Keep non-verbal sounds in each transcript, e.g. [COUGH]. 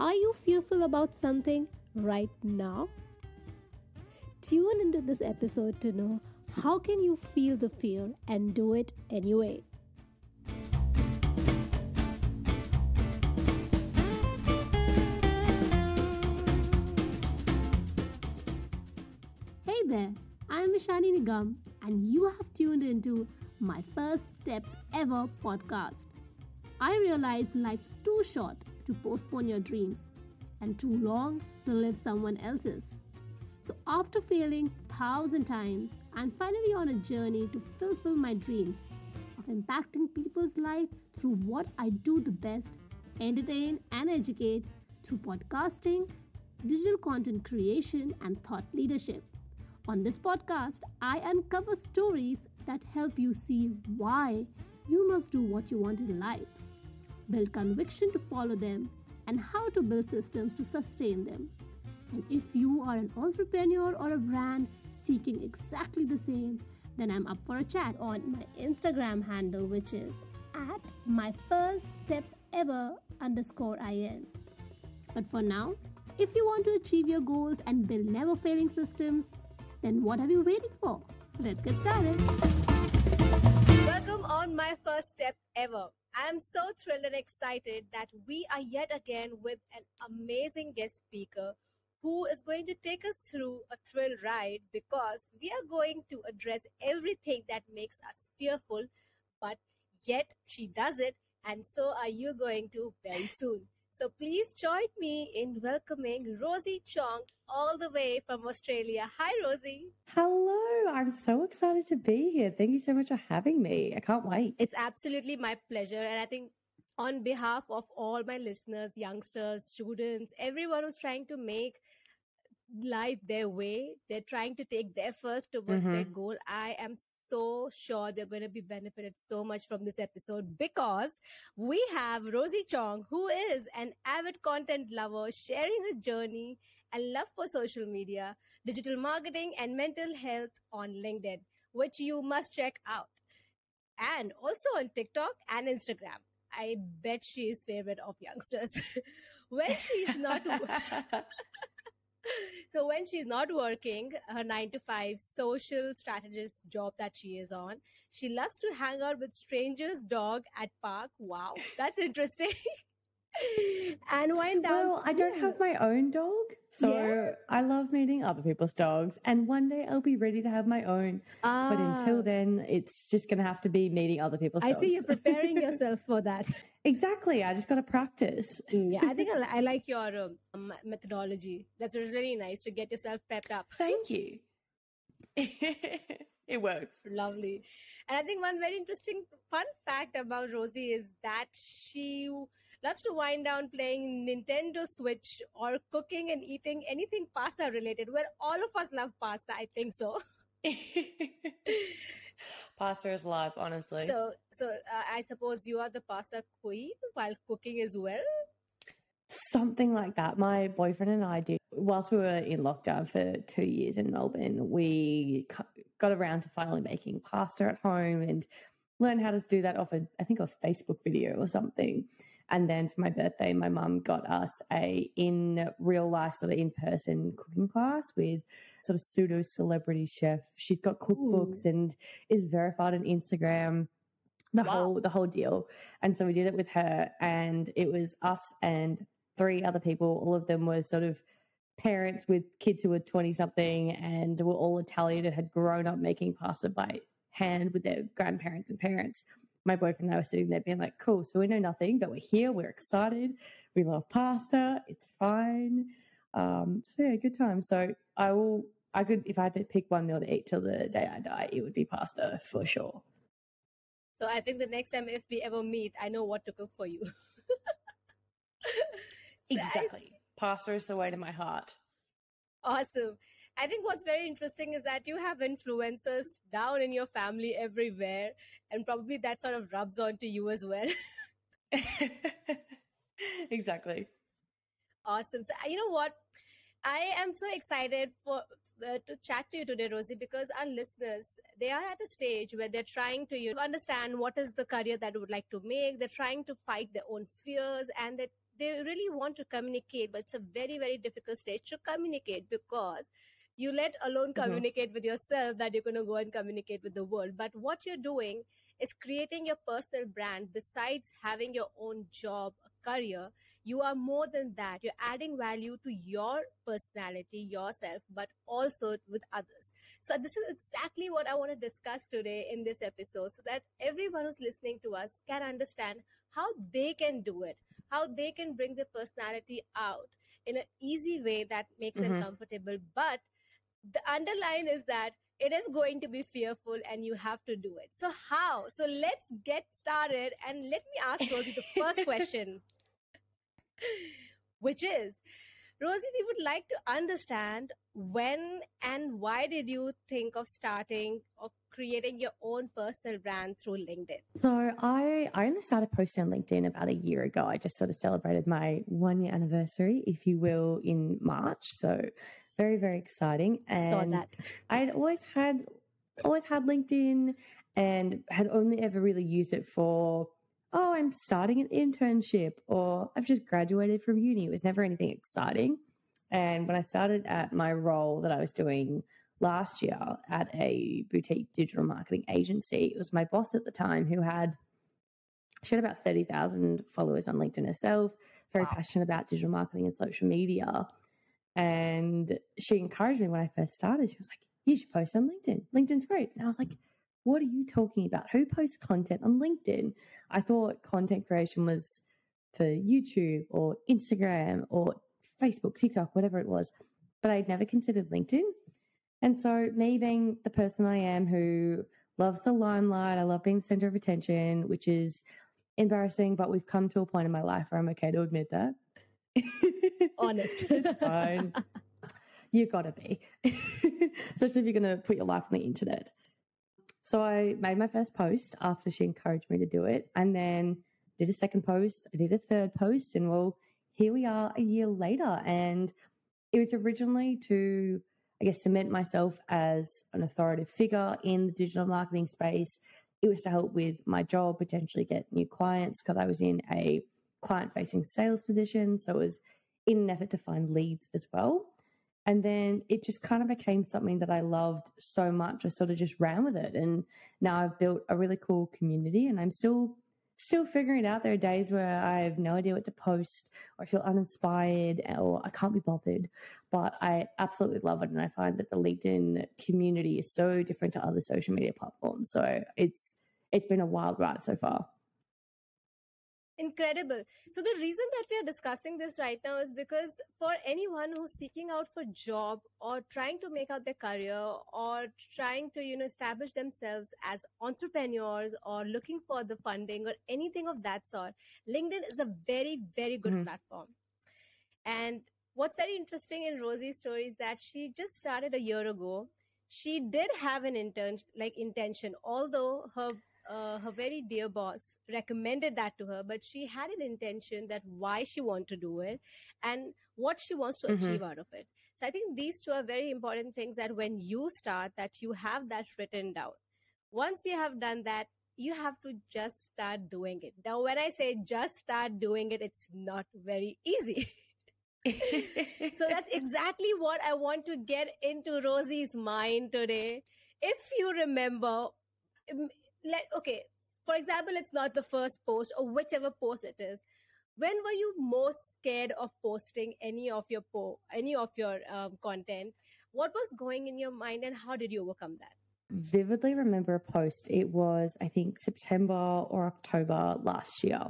Are you fearful about something right now? Tune into this episode to know how can you feel the fear and do it anyway. Hey there, I am Ishani Nigam and you have tuned into my first step ever podcast. I realized life's too short to postpone your dreams and too long to live someone else's. So, after failing thousand times, I'm finally on a journey to fulfill my dreams of impacting people's life through what I do the best entertain and educate through podcasting, digital content creation, and thought leadership. On this podcast, I uncover stories that help you see why you must do what you want in life, build conviction to follow them, and how to build systems to sustain them. And if you are an entrepreneur or a brand seeking exactly the same, then I'm up for a chat on my Instagram handle, which is at my first step ever underscore in. But for now, if you want to achieve your goals and build never failing systems, then what are you waiting for? Let's get started. First step ever. I am so thrilled and excited that we are yet again with an amazing guest speaker who is going to take us through a thrill ride because we are going to address everything that makes us fearful, but yet she does it, and so are you going to very soon. So please join me in welcoming Rosie Chong all the way from Australia. Hi, Rosie. Hello, I'm so excited to be here. Thank you so much for having me. I can't wait. It's absolutely my pleasure. And I think on behalf of all my listeners, youngsters, students, everyone who's trying to make life their way. They're trying to take their first towards mm-hmm. their goal. I am so sure they're going to be benefited so much from this episode because we have rosie chong who is an avid content lover sharing her journey and love for social media digital marketing and mental health on linkedin which you must check out. And also on tiktok and instagram. I bet she is favorite of youngsters. [LAUGHS] When she's not [LAUGHS] [LAUGHS] [LAUGHS] so when she's not working her nine to five social strategist job that she is on she loves to hang out with strangers dog at park. Wow that's interesting [LAUGHS] and wind down well i don't have my own dog so yeah. i love meeting other people's dogs and one day i'll be ready to have my own but until ah. then it's just gonna have to be meeting other people's dogs. i dogs. see you're [LAUGHS] preparing yourself for that Exactly. I just got to practice. Mm, yeah, I think [LAUGHS] I, I like your um, methodology. That's really nice to get yourself pepped up. Thank you. [LAUGHS] it works. Lovely. And I think one very interesting fun fact about Rosie is that she loves to wind down playing Nintendo Switch or cooking and eating anything pasta related, where all of us love pasta. I think so. [LAUGHS] Pasta is life, honestly. So, so uh, I suppose you are the pasta queen while cooking as well. Something like that. My boyfriend and I did whilst we were in lockdown for two years in Melbourne. We got around to finally making pasta at home and learned how to do that off a, I think, a Facebook video or something. And then for my birthday, my mum got us a in real life sort of in person cooking class with sort of pseudo celebrity chef. She's got cookbooks Ooh. and is verified on Instagram. The wow. whole the whole deal. And so we did it with her and it was us and three other people. All of them were sort of parents with kids who were 20 something and were all Italian and had grown up making pasta by hand with their grandparents and parents my boyfriend and I were sitting there being like, cool, so we know nothing, but we're here, we're excited, we love pasta, it's fine. Um, so yeah, good time. So I will, I could, if I had to pick one meal to eat till the day I die, it would be pasta for sure. So I think the next time if we ever meet, I know what to cook for you. [LAUGHS] exactly. Pasta is the way to my heart. Awesome. I think what's very interesting is that you have influencers down in your family everywhere, and probably that sort of rubs onto you as well. [LAUGHS] exactly. Awesome. So, you know what? I am so excited for uh, to chat to you today, Rosie, because our listeners they are at a stage where they're trying to you know, understand what is the career that they would like to make. They're trying to fight their own fears, and they they really want to communicate, but it's a very, very difficult stage to communicate because you let alone Mhm. communicate with yourself that you're going to go and communicate with the world. But what you're doing is creating your personal brand besides having your own job, a career. You are more than that. You're adding value to your personality, yourself, but also with others. So, this is exactly what I want to discuss today in this episode so that everyone who's listening to us can understand how they can do it, how they can bring their personality out in an easy way that makes them Mhm. comfortable. But the underline is that it is going to be fearful and you have to do it. So, how? So, let's get started and let me ask Rosie the first question, [LAUGHS] which is Rosie, we would like to understand when and why did you think of starting or creating your own personal brand through LinkedIn? So I I only started posting on LinkedIn about a year ago. I just sort of celebrated my one year anniversary, if you will, in March. So very very exciting. Saw that. [LAUGHS] I'd always had always had LinkedIn and had only ever really used it for oh I'm starting an internship or I've just graduated from uni. It was never anything exciting. And when I started at my role that I was doing last year at a boutique digital marketing agency, it was my boss at the time who had she had about 30,000 followers on LinkedIn herself, very Wow. passionate about digital marketing and social media. And she encouraged me when I first started. She was like, You should post on LinkedIn. LinkedIn's great. And I was like, What are you talking about? Who posts content on LinkedIn? I thought content creation was for YouTube or Instagram or Facebook, TikTok, whatever it was. But I'd never considered LinkedIn. And so, me being the person I am who loves the limelight, I love being the center of attention, which is embarrassing, but we've come to a point in my life where I'm okay to admit that. Honest. [LAUGHS] fine. You gotta be. [LAUGHS] Especially if you're gonna put your life on the internet. So I made my first post after she encouraged me to do it, and then did a second post, I did a third post, and well, here we are a year later. And it was originally to, I guess, cement myself as an authoritative figure in the digital marketing space. It was to help with my job, potentially get new clients because I was in a client facing sales position. So it was in an effort to find leads as well. And then it just kind of became something that I loved so much. I sort of just ran with it. And now I've built a really cool community and I'm still still figuring it out. There are days where I have no idea what to post or I feel uninspired or I can't be bothered. But I absolutely love it. And I find that the LinkedIn community is so different to other social media platforms. So it's it's been a wild ride so far. Incredible. So the reason that we are discussing this right now is because for anyone who's seeking out for job or trying to make out their career or trying to you know establish themselves as entrepreneurs or looking for the funding or anything of that sort, LinkedIn is a very very good Mhm. platform. And what's very interesting in Rosie's story is that she just started a year ago. She did have an intern like intention, although her uh, her very dear boss recommended that to her, but she had an intention that why she want to do it and what she wants to Mhm. achieve out of it. So I think these two are very important things that when you start, that you have that written down. Once you have done that, you have to just start doing it. Now, when I say just start doing it, it's not very easy. [LAUGHS] so that's exactly what I want to get into Rosie's mind today. If you remember, let okay, for example, it's not the first post or whichever post it is. When were you most scared of posting any of your po- any of your um, content? What was going in your mind, and how did you overcome that? vividly remember a post. It was, I think, September or October last year.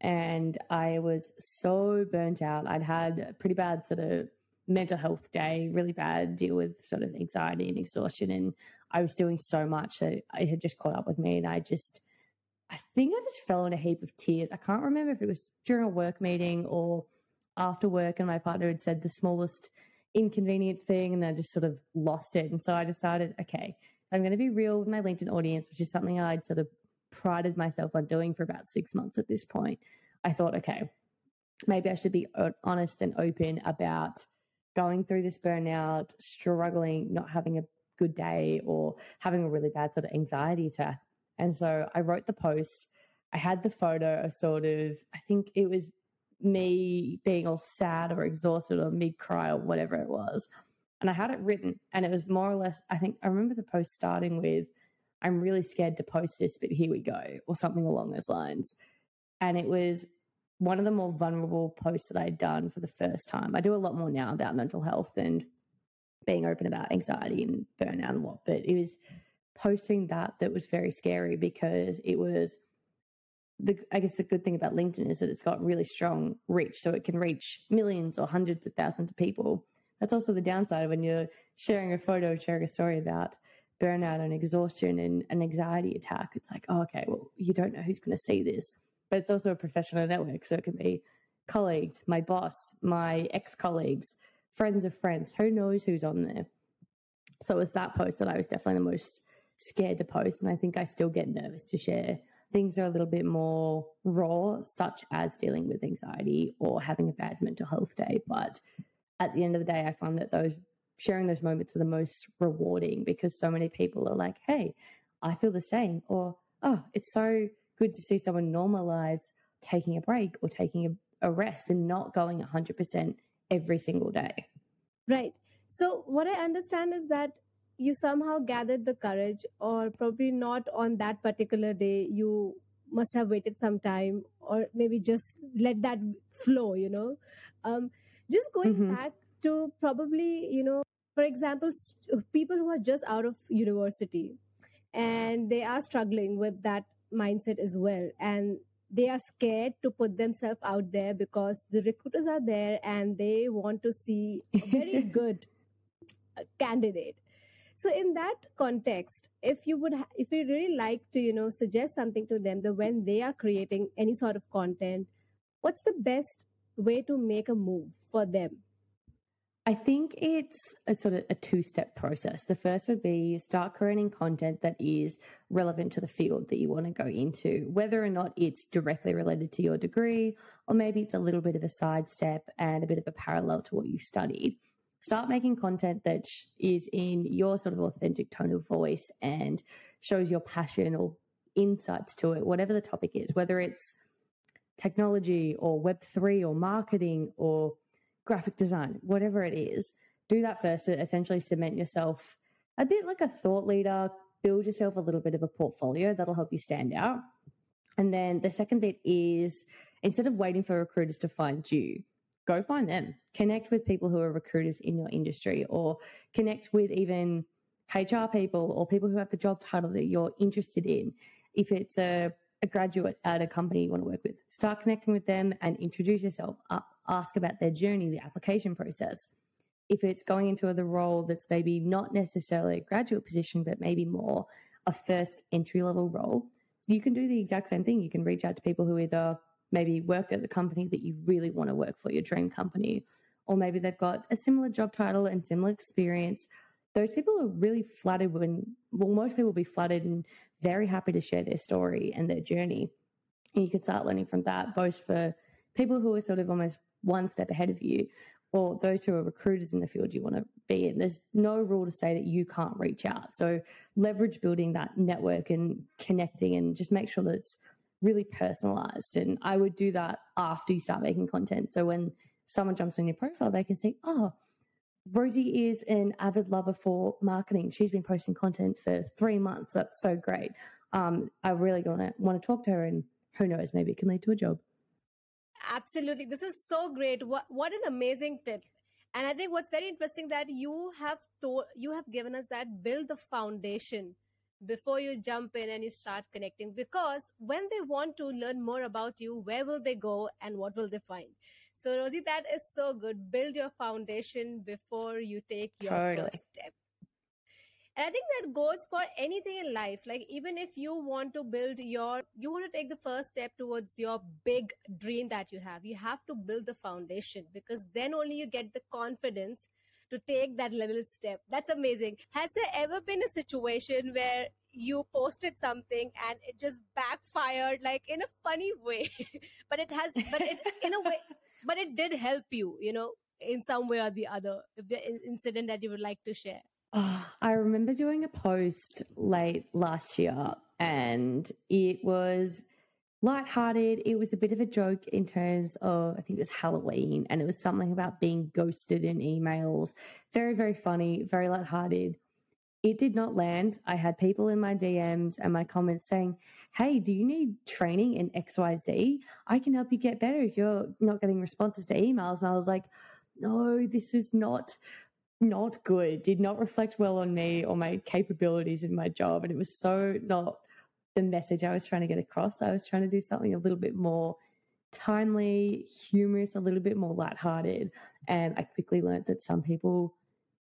And I was so burnt out. I'd had a pretty bad sort of mental health day, really bad deal with sort of anxiety and exhaustion. And I was doing so much that it had just caught up with me. And I just, I think I just fell in a heap of tears. I can't remember if it was during a work meeting or after work, and my partner had said the smallest inconvenient thing, and I just sort of lost it. And so I decided, okay, I'm going to be real with my LinkedIn audience, which is something I'd sort of prided myself on doing for about six months at this point. I thought, okay, maybe I should be honest and open about going through this burnout, struggling, not having a good day, or having a really bad sort of anxiety attack. And so I wrote the post. I had the photo of sort of, I think it was me being all sad or exhausted or mid cry or whatever it was. And I had it written, and it was more or less, I think I remember the post starting with, I'm really scared to post this, but here we go, or something along those lines. And it was one of the more vulnerable posts that I had done for the first time. I do a lot more now about mental health and being open about anxiety and burnout and what, but it was posting that that was very scary because it was the I guess the good thing about LinkedIn is that it's got really strong reach, so it can reach millions or hundreds of thousands of people. That's also the downside when you're sharing a photo, sharing a story about burnout and exhaustion and an anxiety attack. It's like, oh, okay, well, you don't know who's going to see this, but it's also a professional network, so it can be colleagues, my boss, my ex colleagues, friends of friends. Who knows who's on there? So it was that post that I was definitely the most scared to post, and I think I still get nervous to share things that are a little bit more raw, such as dealing with anxiety or having a bad mental health day. But at the end of the day, I find that those sharing those moments are the most rewarding because so many people are like, hey, I feel the same. Or, oh, it's so good to see someone normalize taking a break or taking a, a rest and not going 100% every single day. Right. So, what I understand is that you somehow gathered the courage or probably not on that particular day you must have waited some time or maybe just let that flow you know um, just going mm-hmm. back to probably you know for example people who are just out of university and they are struggling with that mindset as well and they are scared to put themselves out there because the recruiters are there and they want to see a very [LAUGHS] good uh, candidate. So in that context if you would ha- if you really like to you know suggest something to them that when they are creating any sort of content what's the best way to make a move for them I think it's a sort of a two step process. The first would be start creating content that is relevant to the field that you want to go into, whether or not it's directly related to your degree, or maybe it's a little bit of a sidestep and a bit of a parallel to what you studied start making content that is in your sort of authentic tone of voice and shows your passion or insights to it, whatever the topic is, whether it's technology or Web3 or marketing or graphic design, whatever it is, do that first to essentially cement yourself a bit like a thought leader, build yourself a little bit of a portfolio that'll help you stand out. And then the second bit is instead of waiting for recruiters to find you, go find them. Connect with people who are recruiters in your industry or connect with even HR people or people who have the job title that you're interested in. If it's a, a graduate at a company you want to work with, start connecting with them and introduce yourself. Ask about their journey, the application process. If it's going into the role that's maybe not necessarily a graduate position, but maybe more a first entry level role, you can do the exact same thing. You can reach out to people who either maybe work at the company that you really want to work for, your dream company, or maybe they've got a similar job title and similar experience. Those people are really flattered when, well, most people will be flattered and very happy to share their story and their journey. And you can start learning from that, both for people who are sort of almost one step ahead of you or those who are recruiters in the field you want to be in. There's no rule to say that you can't reach out. So leverage building that network and connecting and just make sure that it's really personalized. And I would do that after you start making content. So when someone jumps on your profile, they can see, oh, Rosie is an avid lover for marketing. She's been posting content for three months. That's so great. Um, I really want to want to talk to her, and who knows, maybe it can lead to a job. Absolutely, this is so great. What what an amazing tip! And I think what's very interesting that you have told you have given us that build the foundation before you jump in and you start connecting because when they want to learn more about you where will they go and what will they find so rosie that is so good build your foundation before you take your totally. first step and i think that goes for anything in life like even if you want to build your you want to take the first step towards your big dream that you have you have to build the foundation because then only you get the confidence to take that little step. That's amazing. Has there ever been a situation where you posted something and it just backfired like in a funny way [LAUGHS] but it has but it in a way but it did help you you know in some way or the other the incident that you would like to share oh, [SIGHS] i remember doing a post late last year and it was lighthearted. It was a bit of a joke in terms of, I think it was Halloween, and it was something about being ghosted in emails. Very, very funny, very lighthearted. It did not land. I had people in my DMs and my comments saying, Hey, do you need training in XYZ? I can help you get better if you're not getting responses to emails. And I was like, No, this was not not good, did not reflect well on me or my capabilities in my job. And it was so not the message I was trying to get across. I was trying to do something a little bit more timely, humorous, a little bit more lighthearted. And I quickly learned that some people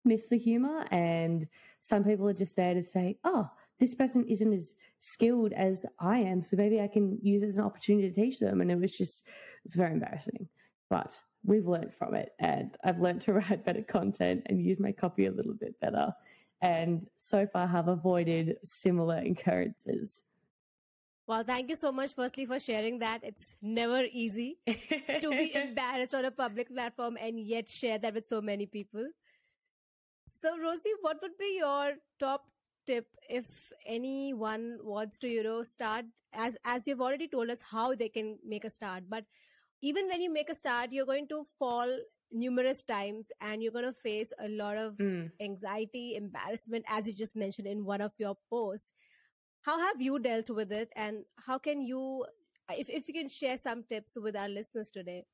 miss the humor and some people are just there to say, oh, this person isn't as skilled as I am. So maybe I can use it as an opportunity to teach them. And it was just, it's very embarrassing. But we've learned from it and I've learned to [LAUGHS] write better content and use my copy a little bit better. And so far have avoided similar occurrences. Well, thank you so much, firstly, for sharing that. It's never easy [LAUGHS] to be [LAUGHS] embarrassed on a public platform and yet share that with so many people. So, Rosie, what would be your top tip if anyone wants to, you know, start as as you've already told us how they can make a start, but even when you make a start, you're going to fall numerous times and you're going to face a lot of mm. anxiety, embarrassment, as you just mentioned in one of your posts. How have you dealt with it and how can you, if, if you can share some tips with our listeners today?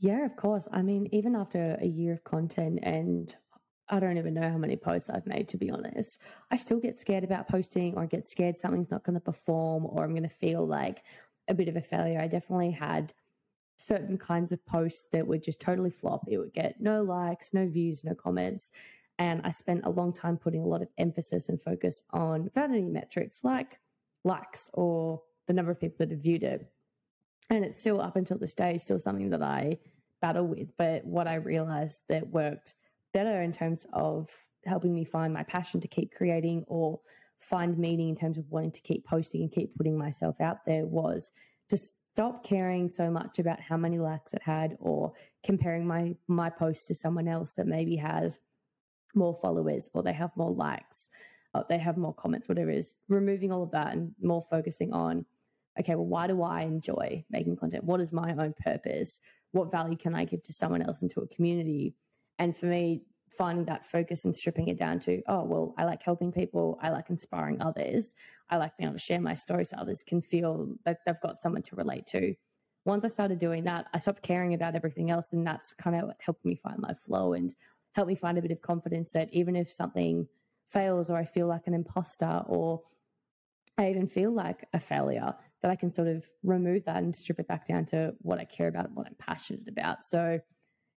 Yeah, of course. I mean, even after a year of content and I don't even know how many posts I've made, to be honest. I still get scared about posting or get scared something's not going to perform or I'm going to feel like a bit of a failure. I definitely had certain kinds of posts that would just totally flop. It would get no likes, no views, no comments. And I spent a long time putting a lot of emphasis and focus on vanity metrics like likes or the number of people that have viewed it. And it's still up until this day, still something that I battle with. But what I realized that worked better in terms of helping me find my passion to keep creating or find meaning in terms of wanting to keep posting and keep putting myself out there was to stop caring so much about how many likes it had or comparing my my post to someone else that maybe has more followers or they have more likes or they have more comments whatever it is removing all of that and more focusing on okay well why do i enjoy making content? What is my own purpose? What value can i give to someone else into a community? And for me finding that focus and stripping it down to, oh, well, I like helping people. I like inspiring others. I like being able to share my stories so others can feel that they've got someone to relate to. Once I started doing that, I stopped caring about everything else. And that's kind of what helped me find my flow and helped me find a bit of confidence that even if something fails or I feel like an imposter or I even feel like a failure, that I can sort of remove that and strip it back down to what I care about and what I'm passionate about. So,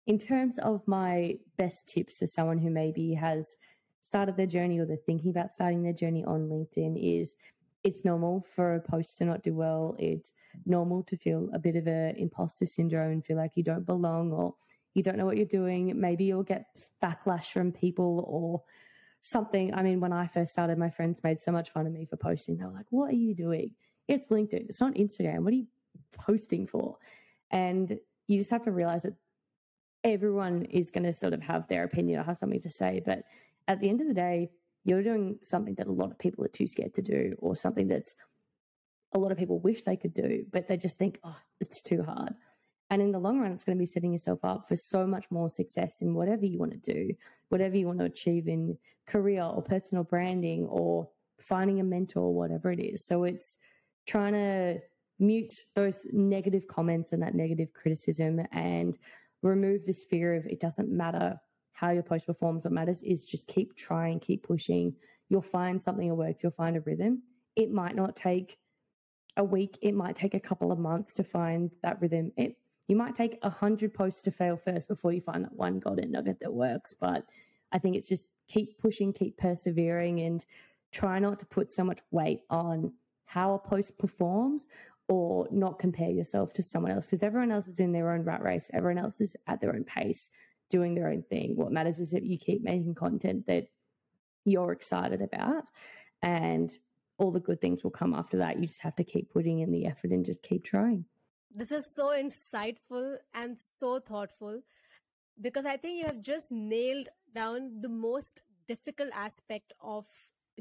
in terms of my best tips for someone who maybe has started their journey or they're thinking about starting their journey on LinkedIn is it's normal for a post to not do well. It's normal to feel a bit of a imposter syndrome and feel like you don't belong or you don't know what you're doing. Maybe you'll get backlash from people or something. I mean, when I first started, my friends made so much fun of me for posting. They were like, What are you doing? It's LinkedIn, it's not Instagram. What are you posting for? And you just have to realize that everyone is going to sort of have their opinion or have something to say. But at the end of the day, you're doing something that a lot of people are too scared to do, or something that's a lot of people wish they could do, but they just think, oh, it's too hard. And in the long run, it's going to be setting yourself up for so much more success in whatever you want to do, whatever you want to achieve in career or personal branding or finding a mentor, whatever it is. So it's trying to mute those negative comments and that negative criticism and remove this fear of it doesn't matter how your post performs. What matters is just keep trying, keep pushing. You'll find something that works. You'll find a rhythm. It might not take a week. It might take a couple of months to find that rhythm. It you might take a hundred posts to fail first before you find that one golden nugget that works. But I think it's just keep pushing, keep persevering, and try not to put so much weight on how a post performs or not compare yourself to someone else because everyone else is in their own rat race. Everyone else is at their own pace, doing their own thing. What matters is that you keep making content that you're excited about and all the good things will come after that. You just have to keep putting in the effort and just keep trying. This is so insightful and so thoughtful because I think you have just nailed down the most difficult aspect of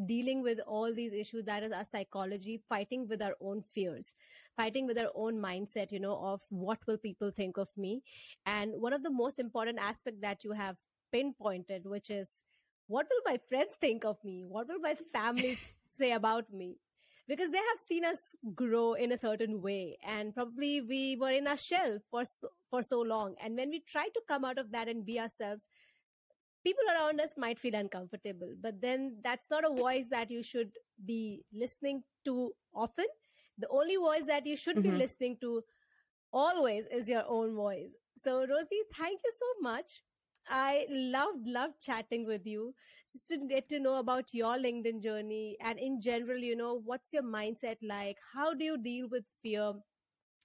dealing with all these issues that is our psychology fighting with our own fears fighting with our own mindset you know of what will people think of me. And one of the most important aspect that you have pinpointed which is what will my friends think of me? What will my family [LAUGHS] say about me? Because they have seen us grow in a certain way and probably we were in our shell for so, for so long. And when we try to come out of that and be ourselves people around us might feel uncomfortable but then that's not a voice that you should be listening to often the only voice that you should mm-hmm. be listening to always is your own voice so rosie thank you so much I loved, loved chatting with you just to get to know about your LinkedIn journey and in general, you know, what's your mindset like? How do you deal with fear?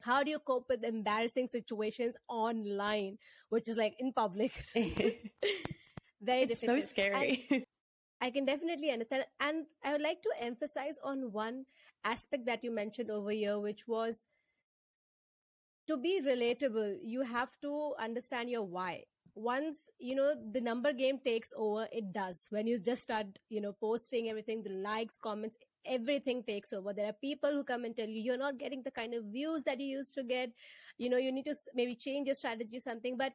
How do you cope with embarrassing situations online, which is like in public? [LAUGHS] [LAUGHS] Very it's difficult. so scary. And [LAUGHS] I can definitely understand. And I would like to emphasize on one aspect that you mentioned over here, which was to be relatable, you have to understand your why once you know the number game takes over it does when you just start you know posting everything the likes comments everything takes over there are people who come and tell you you're not getting the kind of views that you used to get you know you need to maybe change your strategy something but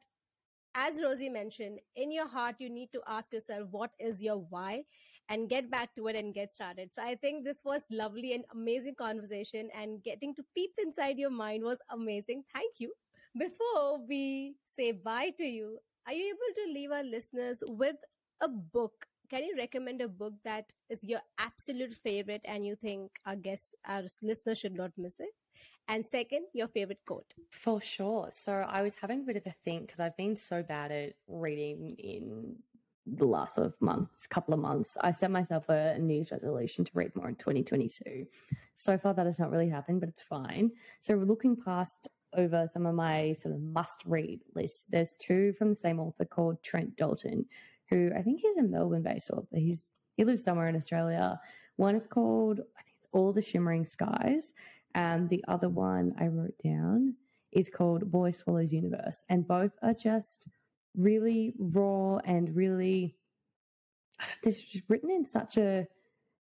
as rosie mentioned in your heart you need to ask yourself what is your why and get back to it and get started so i think this was lovely and amazing conversation and getting to peep inside your mind was amazing thank you before we say bye to you are you able to leave our listeners with a book? Can you recommend a book that is your absolute favorite and you think our guests, our listeners should not miss it? And second, your favorite quote. For sure. So I was having a bit of a think because I've been so bad at reading in the last of months, couple of months. I set myself a news resolution to read more in 2022. So far, that has not really happened, but it's fine. So, looking past over some of my sort of must read lists. There's two from the same author called Trent Dalton, who I think he's a Melbourne based author. He's he lives somewhere in Australia. One is called I think it's All the Shimmering Skies, and the other one I wrote down is called Boy Swallows Universe, and both are just really raw and really they're written in such a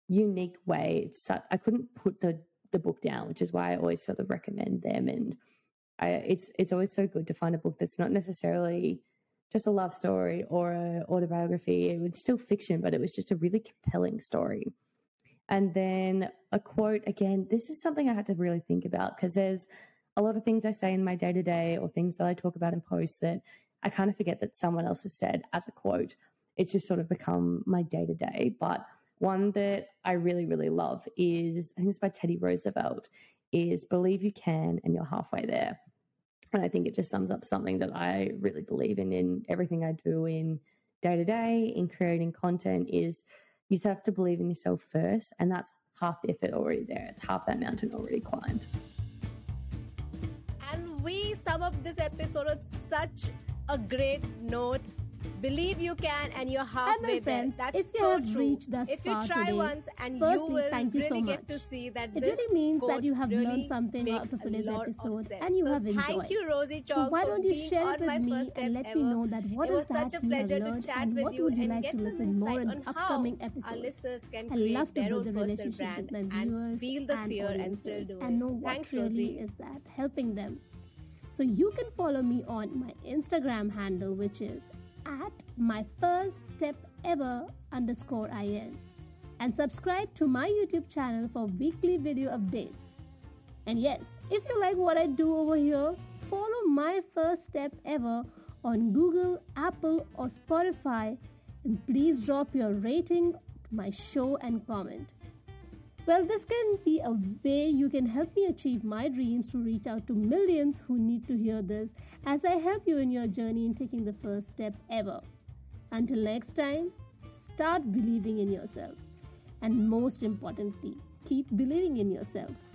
unique way. It's such, I couldn't put the the book down, which is why I always sort of recommend them and I, it's it's always so good to find a book that's not necessarily just a love story or an autobiography. It was still fiction, but it was just a really compelling story. And then a quote again, this is something I had to really think about because there's a lot of things I say in my day to day or things that I talk about in posts that I kind of forget that someone else has said as a quote. It's just sort of become my day to day. But one that I really, really love is I think it's by Teddy Roosevelt is believe you can and you're halfway there. And I think it just sums up something that I really believe in in everything I do in day to day, in creating content, is you just have to believe in yourself first. And that's half the effort already there. It's half that mountain already climbed. And we sum up this episode with such a great note Believe you can, and you're halfway my friends, there. That's if you so have true. reached thus if you far try today, once and firstly, you will thank you really so get much. to see that it really means that you have really learned something out of today's episode and you so have enjoyed. Thank you, Rosie so why don't you share it with me and let ever. me know that what is that you have learned and what would you like to listen more in the upcoming episodes. I love to build a relationship with my viewers and, audiences and know what really is that helping them. So you can follow me on my Instagram handle, which is at my first step ever underscore in and subscribe to my YouTube channel for weekly video updates. And yes, if you like what I do over here, follow my first step ever on Google, Apple, or Spotify, and please drop your rating my show and comment. Well, this can be a way you can help me achieve my dreams to reach out to millions who need to hear this as I help you in your journey in taking the first step ever. Until next time, start believing in yourself. And most importantly, keep believing in yourself.